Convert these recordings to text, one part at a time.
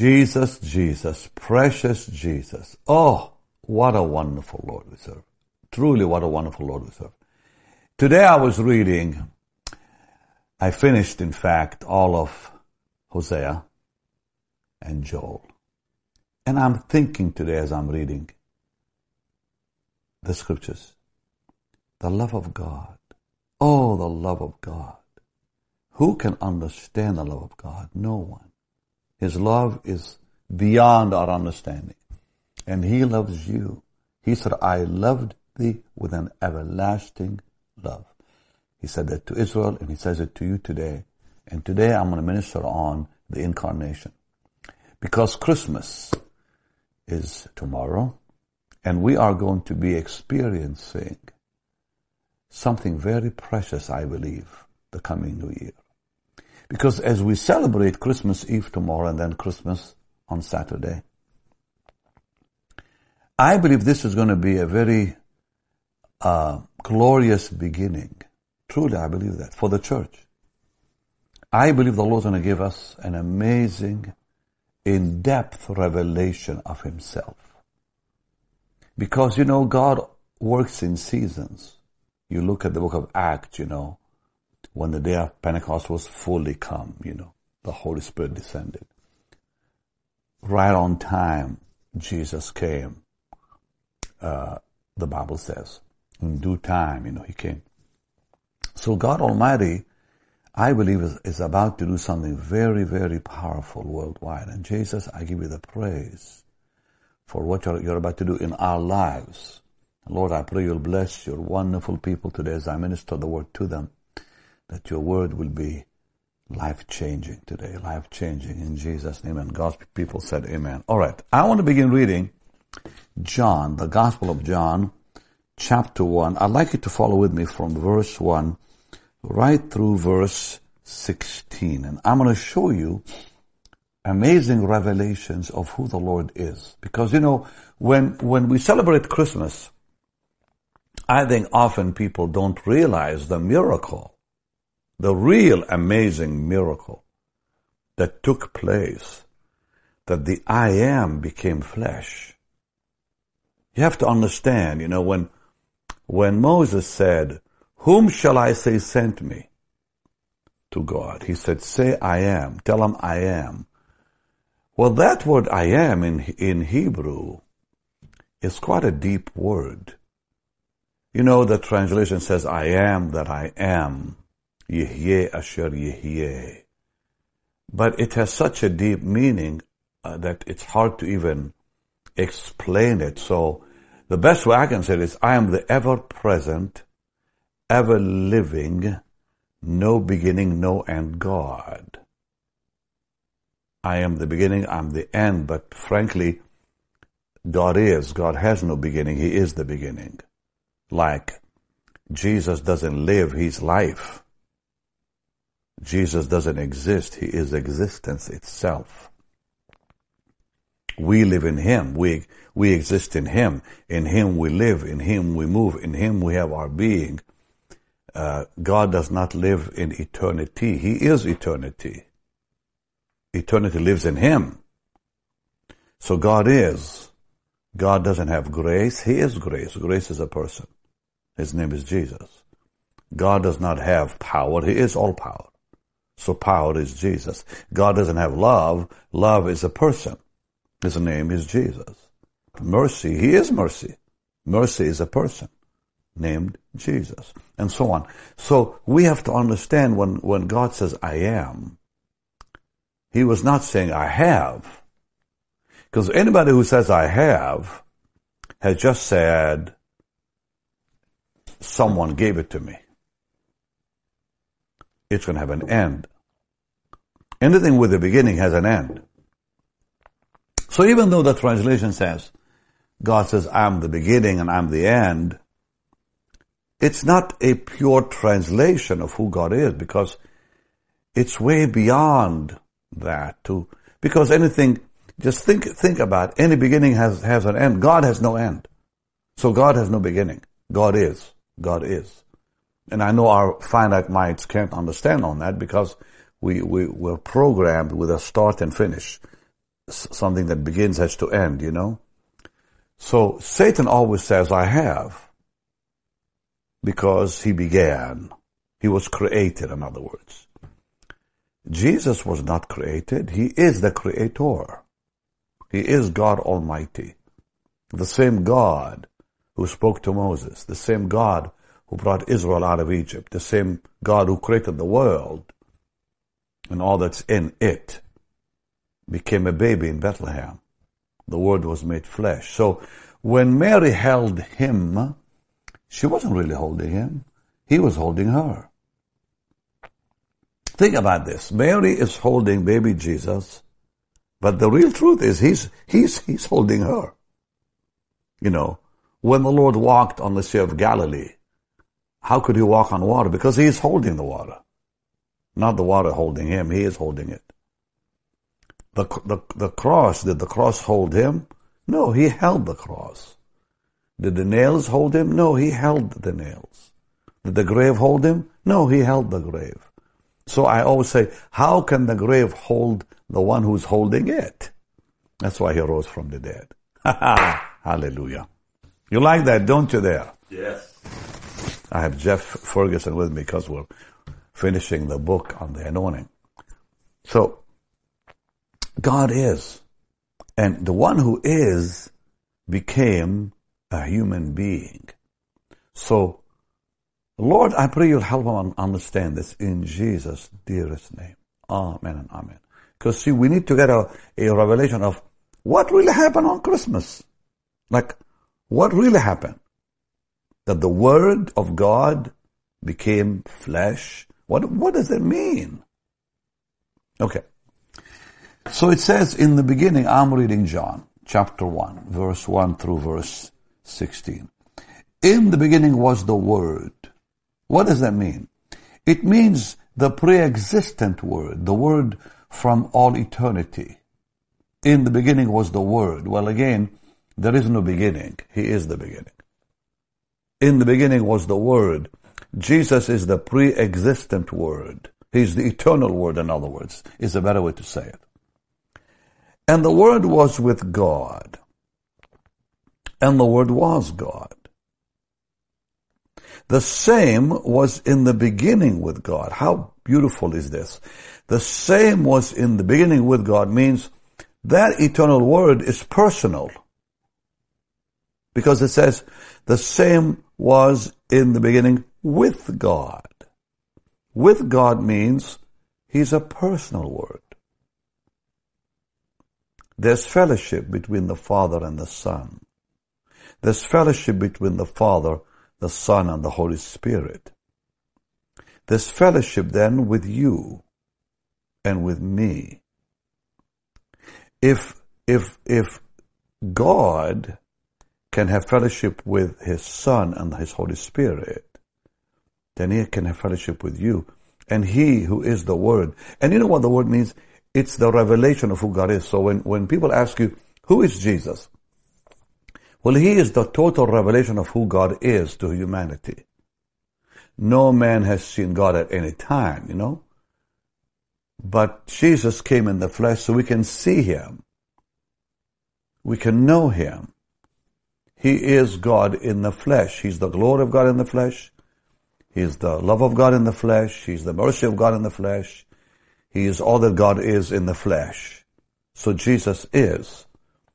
Jesus, Jesus, precious Jesus. Oh, what a wonderful Lord we serve. Truly, what a wonderful Lord we serve. Today I was reading, I finished, in fact, all of Hosea and Joel. And I'm thinking today as I'm reading the scriptures, the love of God. Oh, the love of God. Who can understand the love of God? No one. His love is beyond our understanding. And He loves you. He said, I loved thee with an everlasting love. He said that to Israel and He says it to you today. And today I'm going to minister on the incarnation. Because Christmas is tomorrow and we are going to be experiencing something very precious, I believe, the coming new year. Because as we celebrate Christmas Eve tomorrow and then Christmas on Saturday, I believe this is going to be a very uh, glorious beginning. Truly, I believe that for the church. I believe the Lord's going to give us an amazing, in-depth revelation of Himself. Because, you know, God works in seasons. You look at the book of Acts, you know, when the day of Pentecost was fully come, you know, the Holy Spirit descended. Right on time, Jesus came. Uh, the Bible says, in due time, you know, He came. So God Almighty, I believe, is, is about to do something very, very powerful worldwide. And Jesus, I give you the praise for what you're, you're about to do in our lives. Lord, I pray you'll bless your wonderful people today as I minister the word to them that your word will be life changing today, life changing in Jesus' name. And God's people said amen. All right. I want to begin reading John, the Gospel of John, chapter 1. I'd like you to follow with me from verse 1 right through verse 16. And I'm going to show you amazing revelations of who the Lord is. Because, you know, when, when we celebrate Christmas, I think often people don't realize the miracle the real amazing miracle that took place, that the I am became flesh. You have to understand, you know, when, when Moses said, whom shall I say sent me to God? He said, say I am. Tell him I am. Well, that word I am in, in Hebrew is quite a deep word. You know, the translation says, I am that I am. Yehyeh Asher Yehyeh. But it has such a deep meaning uh, that it's hard to even explain it. So the best way I can say it is, I am the ever-present, ever-living, no beginning, no end God. I am the beginning, I'm the end, but frankly, God is. God has no beginning. He is the beginning. Like Jesus doesn't live, He's life. Jesus doesn't exist. He is existence itself. We live in Him. We, we exist in Him. In Him we live. In Him we move. In Him we have our being. Uh, God does not live in eternity. He is eternity. Eternity lives in Him. So God is. God doesn't have grace. He is grace. Grace is a person. His name is Jesus. God does not have power. He is all power. So power is Jesus. God doesn't have love. Love is a person. His name is Jesus. Mercy, He is mercy. Mercy is a person named Jesus. And so on. So we have to understand when, when God says, I am, He was not saying, I have. Because anybody who says, I have, has just said, someone gave it to me it's going to have an end. Anything with a beginning has an end. So even though the translation says, God says, I'm the beginning and I'm the end, it's not a pure translation of who God is because it's way beyond that to, because anything, just think, think about any beginning has, has an end. God has no end. So God has no beginning. God is. God is. And I know our finite minds can't understand on that because we, we, we're programmed with a start and finish. something that begins has to end, you know? So Satan always says, I have, because he began. He was created, in other words. Jesus was not created. He is the creator. He is God Almighty. The same God who spoke to Moses, the same God who brought Israel out of Egypt, the same God who created the world and all that's in it became a baby in Bethlehem. The Word was made flesh. So when Mary held him, she wasn't really holding him. He was holding her. Think about this. Mary is holding baby Jesus, but the real truth is he's, he's, he's holding her. You know, when the Lord walked on the Sea of Galilee, how could he walk on water? Because he is holding the water. Not the water holding him, he is holding it. The, the, the cross, did the cross hold him? No, he held the cross. Did the nails hold him? No, he held the nails. Did the grave hold him? No, he held the grave. So I always say, how can the grave hold the one who's holding it? That's why he rose from the dead. Hallelujah. You like that, don't you there? Yes. I have Jeff Ferguson with me because we're finishing the book on the anointing. So, God is. And the one who is became a human being. So, Lord, I pray you'll help them understand this in Jesus' dearest name. Amen and amen. Because see, we need to get a, a revelation of what really happened on Christmas. Like, what really happened? That the Word of God became flesh. What, what does it mean? Okay. So it says in the beginning, I'm reading John chapter 1, verse 1 through verse 16. In the beginning was the Word. What does that mean? It means the pre-existent Word, the Word from all eternity. In the beginning was the Word. Well, again, there is no beginning. He is the beginning. In the beginning was the Word. Jesus is the pre-existent Word. He's the eternal Word, in other words, is a better way to say it. And the Word was with God. And the Word was God. The same was in the beginning with God. How beautiful is this? The same was in the beginning with God means that eternal Word is personal. Because it says the same was in the beginning with God. With God means He's a personal Word. There's fellowship between the Father and the Son. There's fellowship between the Father, the Son, and the Holy Spirit. There's fellowship then with you and with me. If, if, if God can have fellowship with His Son and His Holy Spirit, then He can have fellowship with you. And He who is the Word. And you know what the Word means? It's the revelation of who God is. So when, when people ask you, who is Jesus? Well, he is the total revelation of who God is to humanity. No man has seen God at any time, you know. But Jesus came in the flesh so we can see him. We can know him. He is God in the flesh. He's the glory of God in the flesh. He's the love of God in the flesh. He's the mercy of God in the flesh. He is all that God is in the flesh. So Jesus is.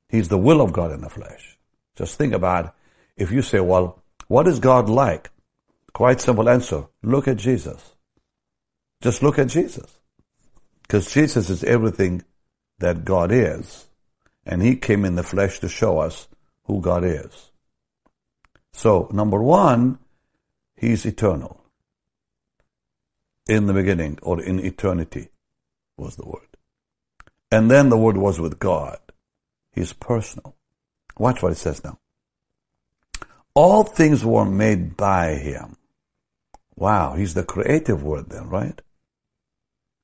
He's the will of God in the flesh. Just think about if you say, well, what is God like? Quite simple answer. Look at Jesus. Just look at Jesus. Because Jesus is everything that God is. And He came in the flesh to show us who God is. So, number one, He's eternal. In the beginning or in eternity was the Word. And then the Word was with God. He's personal. Watch what it says now. All things were made by Him. Wow, He's the creative Word then, right?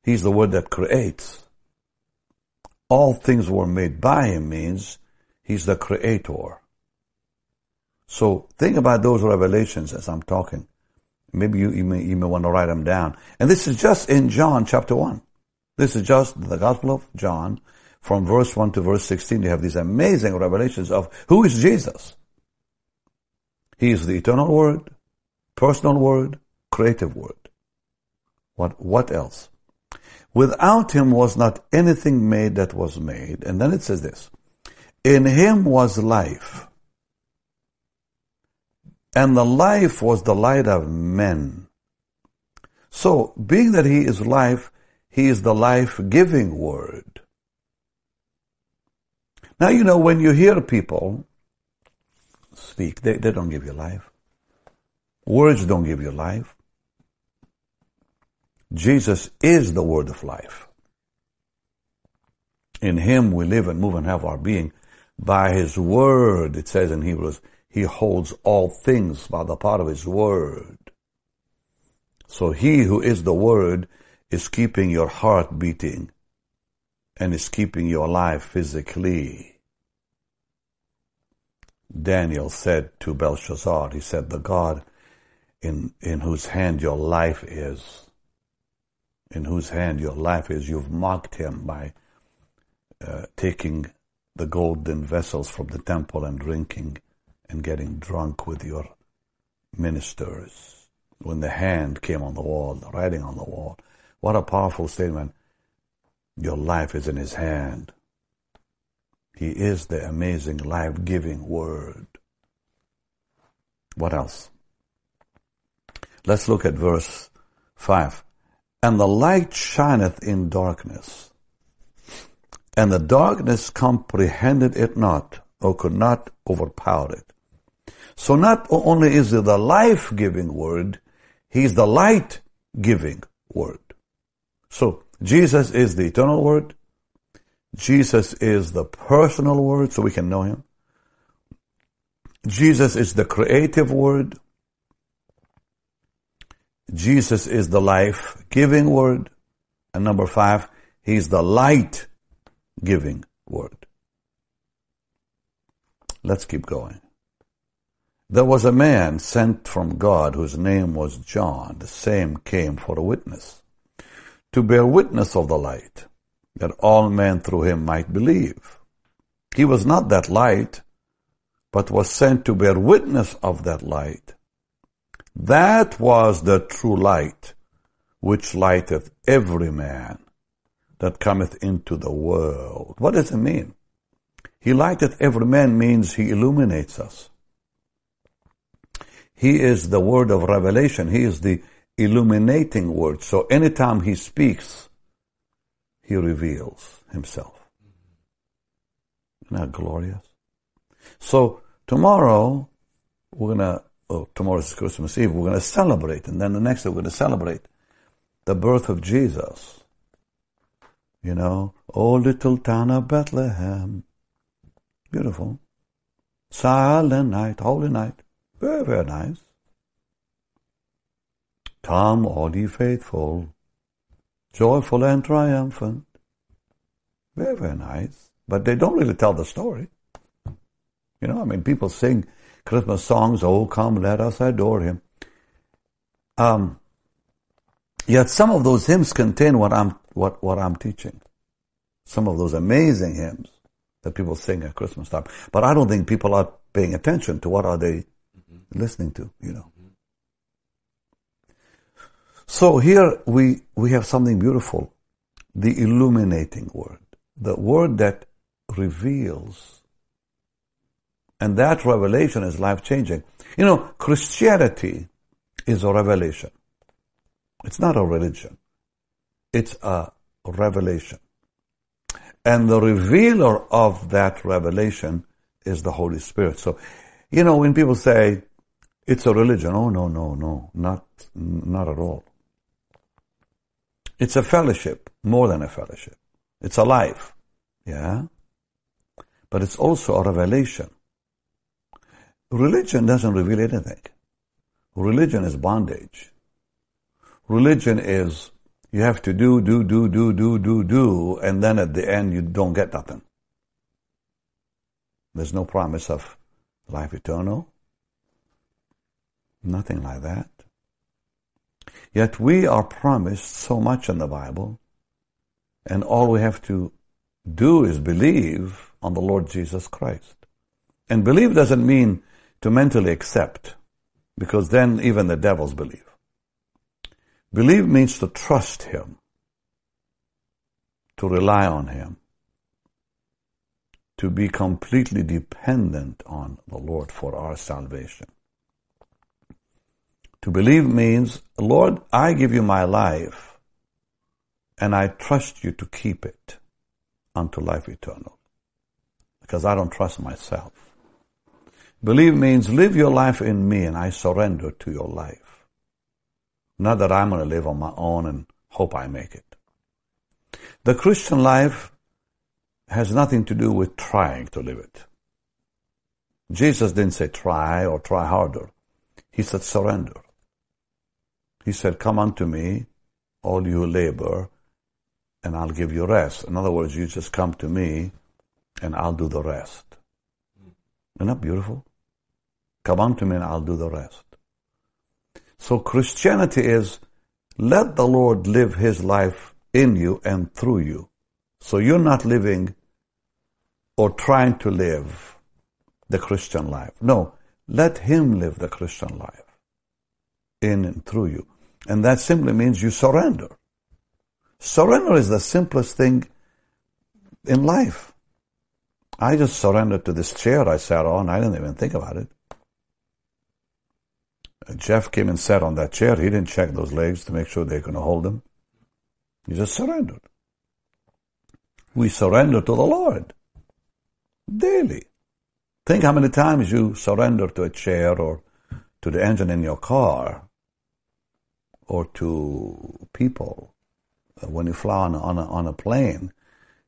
He's the Word that creates. All things were made by Him means He's the Creator. So think about those revelations as I'm talking. Maybe you, you, may, you may want to write them down. And this is just in John chapter 1. This is just the Gospel of John, from verse 1 to verse 16, you have these amazing revelations of who is Jesus. He is the eternal word, personal word, creative word. What, what else? Without him was not anything made that was made. And then it says this. In him was life. And the life was the light of men. So, being that he is life, he is the life-giving word. Now, you know, when you hear people speak, they, they don't give you life. Words don't give you life. Jesus is the word of life. In him we live and move and have our being. By his word, it says in Hebrews, he holds all things by the power of his word. So he who is the word is keeping your heart beating and is keeping you alive physically. Daniel said to Belshazzar, he said, the God in, in whose hand your life is, in whose hand your life is, you've mocked him by uh, taking the golden vessels from the temple and drinking and getting drunk with your ministers when the hand came on the wall, the writing on the wall. What a powerful statement. Your life is in his hand. He is the amazing life-giving word. What else? Let's look at verse 5. And the light shineth in darkness, and the darkness comprehended it not, or could not overpower it. So not only is it the life-giving word, He's the light giving word. So Jesus is the eternal word. Jesus is the personal word so we can know him. Jesus is the creative word. Jesus is the life giving word. And number five, he's the light giving word. Let's keep going. There was a man sent from God whose name was John. The same came for a witness, to bear witness of the light, that all men through him might believe. He was not that light, but was sent to bear witness of that light. That was the true light, which lighteth every man that cometh into the world. What does it mean? He lighteth every man means he illuminates us. He is the word of revelation. He is the illuminating word. So anytime he speaks, he reveals himself. Isn't that glorious? So tomorrow, we're gonna, oh, tomorrow is Christmas Eve, we're gonna celebrate, and then the next day we're gonna celebrate the birth of Jesus. You know, oh little town of Bethlehem. Beautiful. Silent night, holy night. Very, very nice. Come, all ye faithful, joyful and triumphant. Very, very nice. But they don't really tell the story. You know, I mean, people sing Christmas songs, Oh, come, let us adore him. Um, yet some of those hymns contain what I'm, what, what I'm teaching. Some of those amazing hymns that people sing at Christmas time. But I don't think people are paying attention to what are they mm-hmm. listening to, you know. So here we, we have something beautiful. The illuminating word. The word that reveals. And that revelation is life changing. You know, Christianity is a revelation. It's not a religion. It's a revelation. And the revealer of that revelation is the Holy Spirit. So, you know, when people say, it's a religion. Oh, no, no, no, not, not at all. It's a fellowship, more than a fellowship. It's a life. Yeah? But it's also a revelation. Religion doesn't reveal anything. Religion is bondage. Religion is you have to do, do, do, do, do, do, do, and then at the end you don't get nothing. There's no promise of life eternal. Nothing like that. Yet we are promised so much in the Bible, and all we have to do is believe on the Lord Jesus Christ. And believe doesn't mean to mentally accept, because then even the devils believe. Believe means to trust Him, to rely on Him, to be completely dependent on the Lord for our salvation. To believe means, Lord, I give you my life and I trust you to keep it unto life eternal because I don't trust myself. Believe means live your life in me and I surrender to your life. Not that I'm going to live on my own and hope I make it. The Christian life has nothing to do with trying to live it. Jesus didn't say try or try harder. He said surrender. He said, come unto me, all you labor, and I'll give you rest. In other words, you just come to me and I'll do the rest. Isn't that beautiful? Come unto me and I'll do the rest. So Christianity is let the Lord live his life in you and through you. So you're not living or trying to live the Christian life. No, let Him live the Christian life in and through you. And that simply means you surrender. Surrender is the simplest thing in life. I just surrendered to this chair I sat on. I didn't even think about it. Jeff came and sat on that chair. He didn't check those legs to make sure they're going to hold him. He just surrendered. We surrender to the Lord daily. Think how many times you surrender to a chair or to the engine in your car or to people. Uh, when you fly on, on, a, on a plane,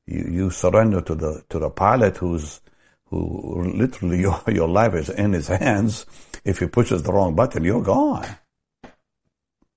you, you surrender to the, to the pilot who's, who literally your, your life is in his hands. If he pushes the wrong button, you're gone.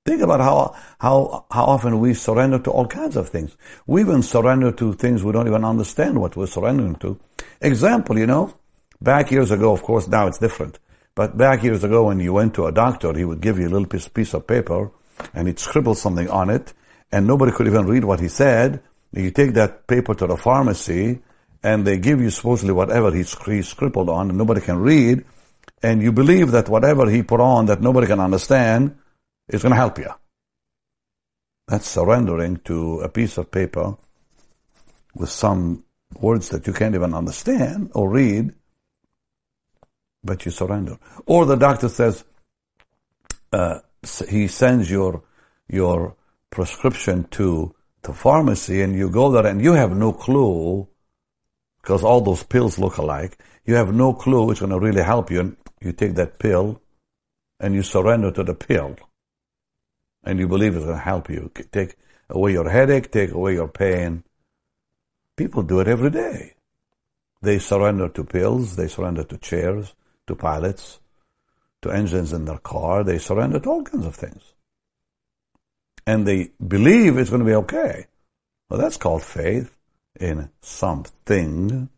Think about how, how, how often we surrender to all kinds of things. We even surrender to things we don't even understand what we're surrendering to. Example, you know, back years ago, of course, now it's different. But back years ago when you went to a doctor, he would give you a little piece, piece of paper and he'd scribble something on it and nobody could even read what he said. You take that paper to the pharmacy and they give you supposedly whatever he, he scribbled on and nobody can read and you believe that whatever he put on that nobody can understand is going to help you. That's surrendering to a piece of paper with some words that you can't even understand or read, but you surrender. Or the doctor says, uh, he sends your, your prescription to the pharmacy and you go there and you have no clue because all those pills look alike. You have no clue it's going to really help you. And you take that pill and you surrender to the pill and you believe it's going to help you. Take away your headache, take away your pain. People do it every day. They surrender to pills, they surrender to chairs, to pilots, to engines in their car, they surrender to all kinds of things. And they believe it's going to be okay. Well, that's called faith in something.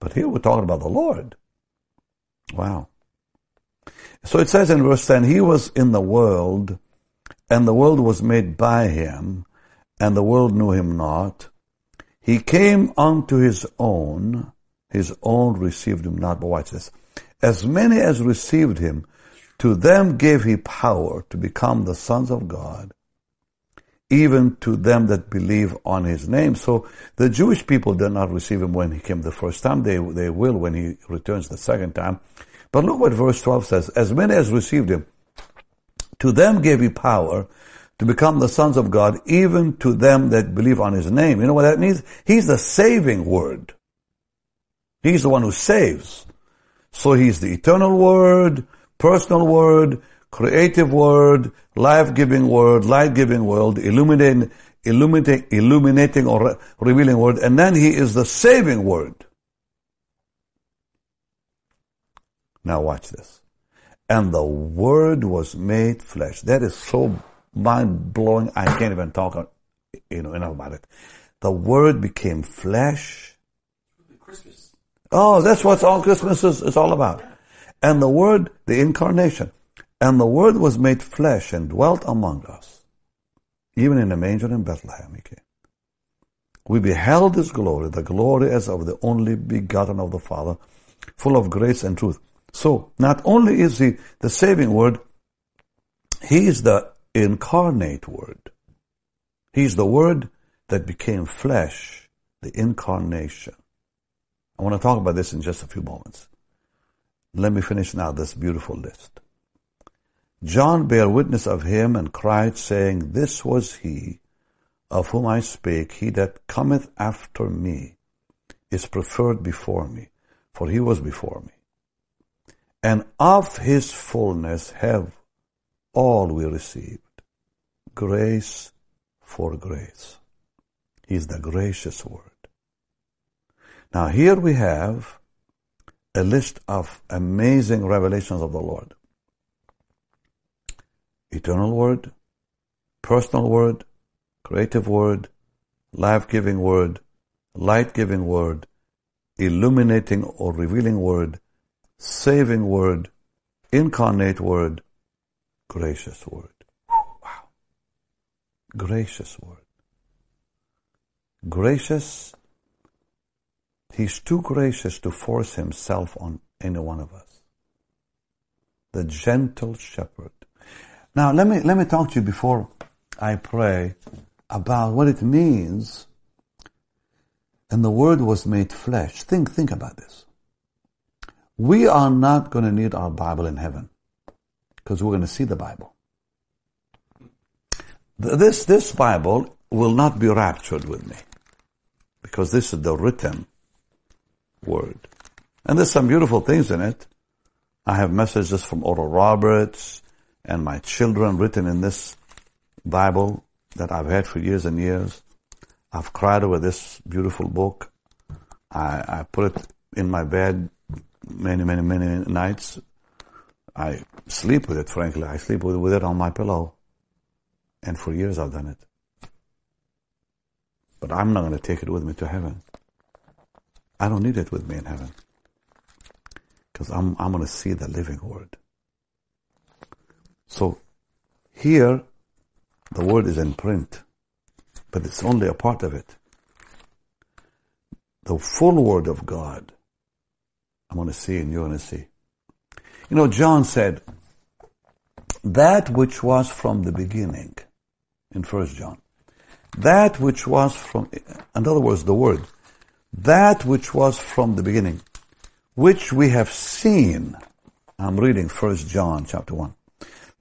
But here we're talking about the Lord. Wow. So it says in verse 10, He was in the world, and the world was made by Him, and the world knew Him not. He came unto His own, His own received Him not. But watch this. As many as received Him, to them gave He power to become the sons of God, even to them that believe on His name. So the Jewish people did not receive Him when He came the first time. They, they will when He returns the second time. But look what verse 12 says. As many as received him, to them gave he power to become the sons of God, even to them that believe on his name. You know what that means? He's the saving word. He's the one who saves. So he's the eternal word, personal word, creative word, life-giving word, light-giving word, illuminating, illuminating, illuminating or revealing word, and then he is the saving word. Now watch this. And the Word was made flesh. That is so mind blowing. I can't even talk, you know, enough about it. The Word became flesh. Christmas. Oh, that's what all Christmas is, is all about. And the Word, the incarnation. And the Word was made flesh and dwelt among us. Even in a manger in Bethlehem, he came. We beheld his glory, the glory as of the only begotten of the Father, full of grace and truth. So, not only is he the saving word, he is the incarnate word. He's the word that became flesh, the incarnation. I want to talk about this in just a few moments. Let me finish now this beautiful list. John bare witness of him and cried, saying, This was he of whom I spake, he that cometh after me is preferred before me, for he was before me. And of his fullness have all we received, grace for grace. He is the gracious word. Now here we have a list of amazing revelations of the Lord. Eternal word, personal word, creative word, life-giving word, light-giving word, illuminating or revealing word, saving word, incarnate word, gracious word. Wow. Gracious word. Gracious. He's too gracious to force himself on any one of us. The gentle shepherd. Now let me, let me talk to you before I pray about what it means. And the word was made flesh. Think, think about this. We are not going to need our Bible in heaven because we're going to see the Bible. This, this Bible will not be raptured with me because this is the written word. And there's some beautiful things in it. I have messages from Oral Roberts and my children written in this Bible that I've had for years and years. I've cried over this beautiful book. I, I put it in my bed many, many, many nights. I sleep with it, frankly. I sleep with, it on my pillow. And for years I've done it. But I'm not going to take it with me to heaven. I don't need it with me in heaven. Because I'm, I'm going to see the living word. So here the word is in print, but it's only a part of it. The full word of God, I'm going to see and you're going to see. You know, John said, that which was from the beginning, in First John, that which was from, in other words, the word, that which was from the beginning, which we have seen. I'm reading First John chapter 1.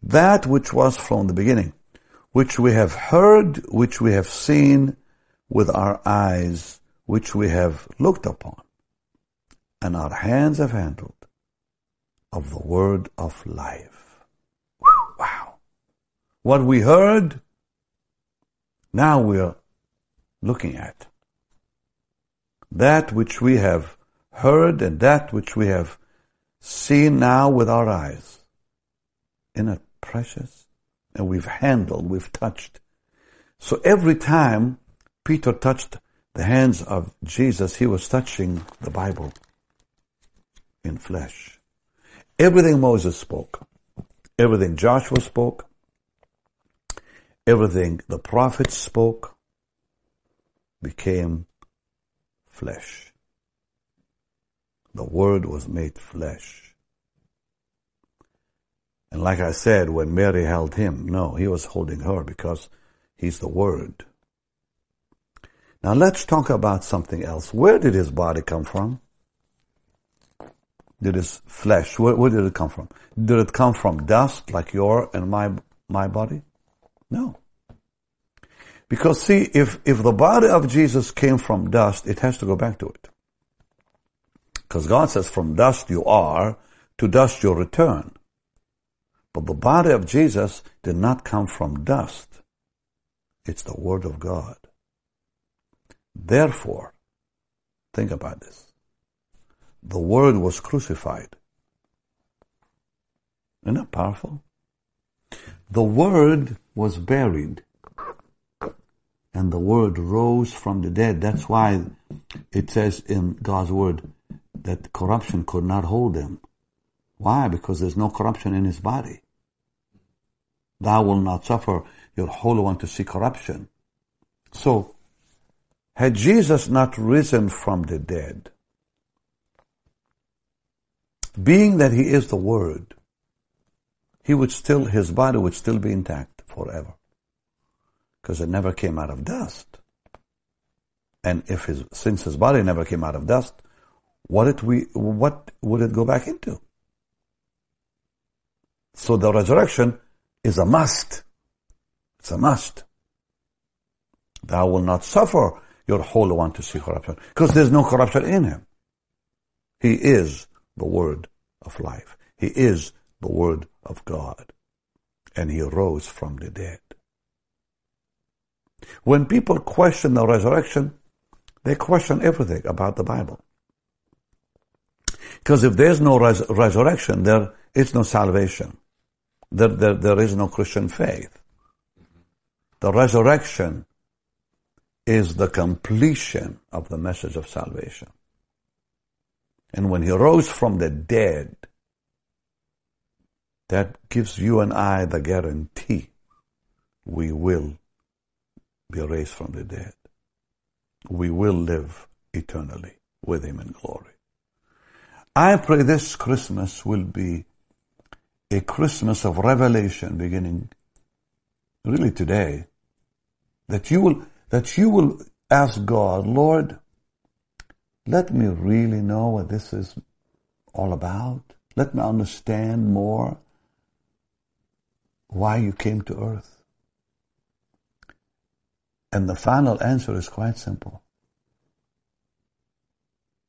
That which was from the beginning, which we have heard, which we have seen with our eyes, which we have looked upon, and our hands have handled of the word of life. Wow. What we heard, now we're looking at. That which we have heard and that which we have seen now with our eyes. Isn't it precious? and we've handled, we've touched. So every time Peter touched the hands of Jesus, he was touching the Bible in flesh. Everything Moses spoke, everything Joshua spoke, everything the prophets spoke became flesh. The Word was made flesh. And like I said, when Mary held him, no, he was holding her because he's the Word. Now let's talk about something else. Where did his body come from? Did his flesh, where, where did it come from? Did it come from dust like your and my, my body? No. Because see, if, if the body of Jesus came from dust, it has to go back to it. Because God says, from dust you are, to dust you'll return. But the body of Jesus did not come from dust. It's the Word of God. Therefore, think about this. The Word was crucified. Isn't that powerful? The Word was buried and the Word rose from the dead. That's why it says in God's Word that corruption could not hold him. Why? Because there's no corruption in his body. Thou will not suffer your Holy One to see corruption. So, Had Jesus not risen from the dead, being that he is the Word, he would still, his body would still be intact forever. Because it never came out of dust. And if his, since his body never came out of dust, what did we, what would it go back into? So the resurrection is a must. It's a must. Thou will not suffer your Holy One to see corruption, because there's no corruption in him. He is the Word of life. He is the Word of God. And he rose from the dead. When people question the resurrection, they question everything about the Bible. Because if there's no res- resurrection, there is no salvation. There, there, there is no Christian faith. The resurrection is the completion of the message of salvation. And when he rose from the dead, that gives you and I the guarantee we will be raised from the dead. We will live eternally with him in glory. I pray this Christmas will be a Christmas of revelation beginning really today. That you will, that you will ask God, Lord, let me really know what this is all about. Let me understand more why you came to earth. And the final answer is quite simple.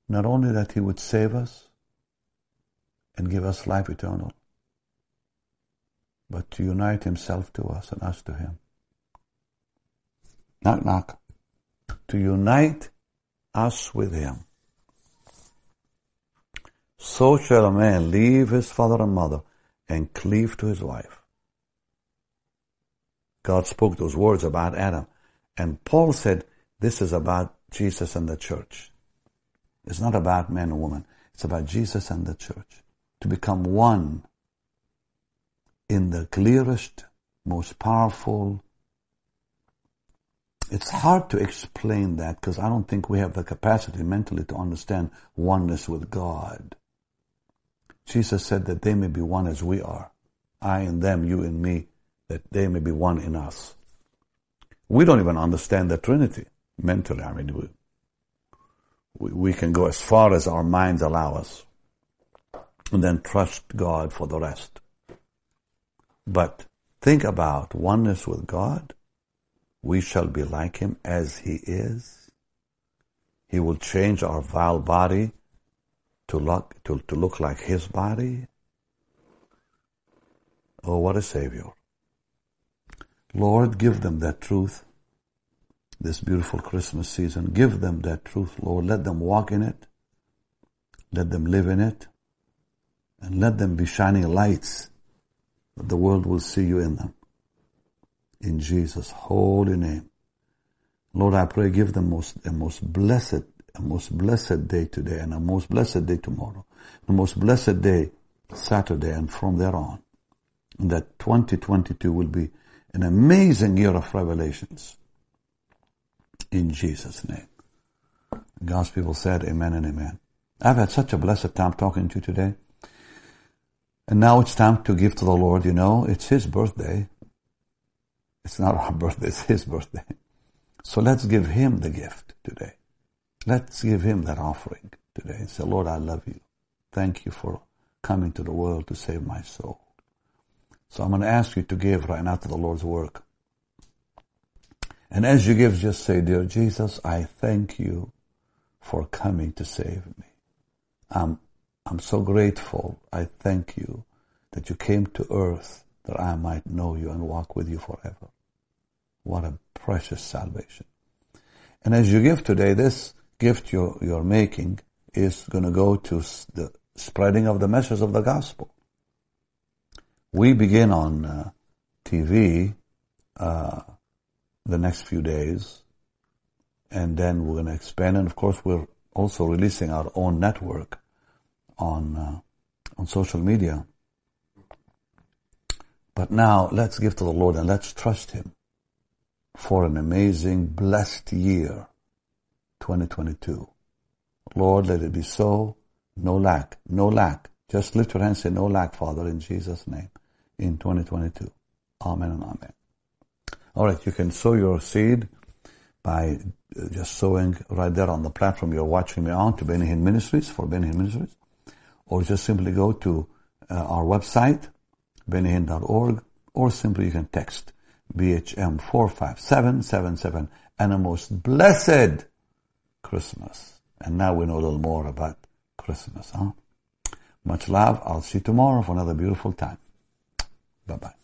Not only that he would save us and give us life eternal, but to unite himself to us and us to him. Knock, knock. To unite us with him. So shall a man leave his father and mother and cleave to his wife. God spoke those words about Adam. And Paul said, this is about Jesus and the church. It's not about man and woman. It's about Jesus and the church. To become one in the clearest, most powerful. It's hard to explain that because I don't think we have the capacity mentally to understand oneness with God. Jesus said that they may be one as we are. I and them, you and me, that they may be one in us. We don't even understand the Trinity mentally. I mean, we, we, we can go as far as our minds allow us and then trust God for the rest. But think about oneness with God. We shall be like Him as He is. He will change our vile body to look, to, to look like His body. Oh, what a Savior. Lord, give them that truth this beautiful Christmas season. Give them that truth, Lord. Let them walk in it. Let them live in it. And let them be shining lights the world will see you in them. In Jesus' holy name. Lord, I pray give them most, a most blessed, a most blessed day today and a most blessed day tomorrow. The most blessed day Saturday and from there on. That 2022 will be an amazing year of revelations. In Jesus' name. God's people said amen and amen. I've had such a blessed time talking to you today. And now it's time to give to the Lord, you know, it's His birthday. It's not our birthday, it's His birthday. So let's give Him the gift today. Let's give Him that offering today and say, Lord, I love you. Thank you for coming to the world to save my soul. So I'm going to ask you to give right now to the Lord's work. And as you give, just say, Dear Jesus, I thank you for coming to save me. I'm I'm so grateful. I thank you that you came to earth that I might know you and walk with you forever. What a precious salvation. And as you give today, this gift you're, you're making is going to go to the spreading of the message of the gospel. We begin on uh, TV uh, the next few days, and then we're going to expand. And of course, we're also releasing our own network on uh, on social media. But now let's give to the Lord and let's trust Him for an amazing, blessed year 2022. Lord, let it be so. No lack, no lack. Just lift your hands and say, no lack, Father, in Jesus' name, in 2022. Amen and amen. All right, you can sow your seed by uh, just sowing right there on the platform you're watching me on to Benny Hinn Ministries for Benny Hinn Ministries, or just simply go to uh, our website, bennyhinn.org, or simply you can text BHM 45777 and a most blessed Christmas. And now we know a little more about Christmas, huh? Much love. I'll see you tomorrow for another beautiful time. Bye bye.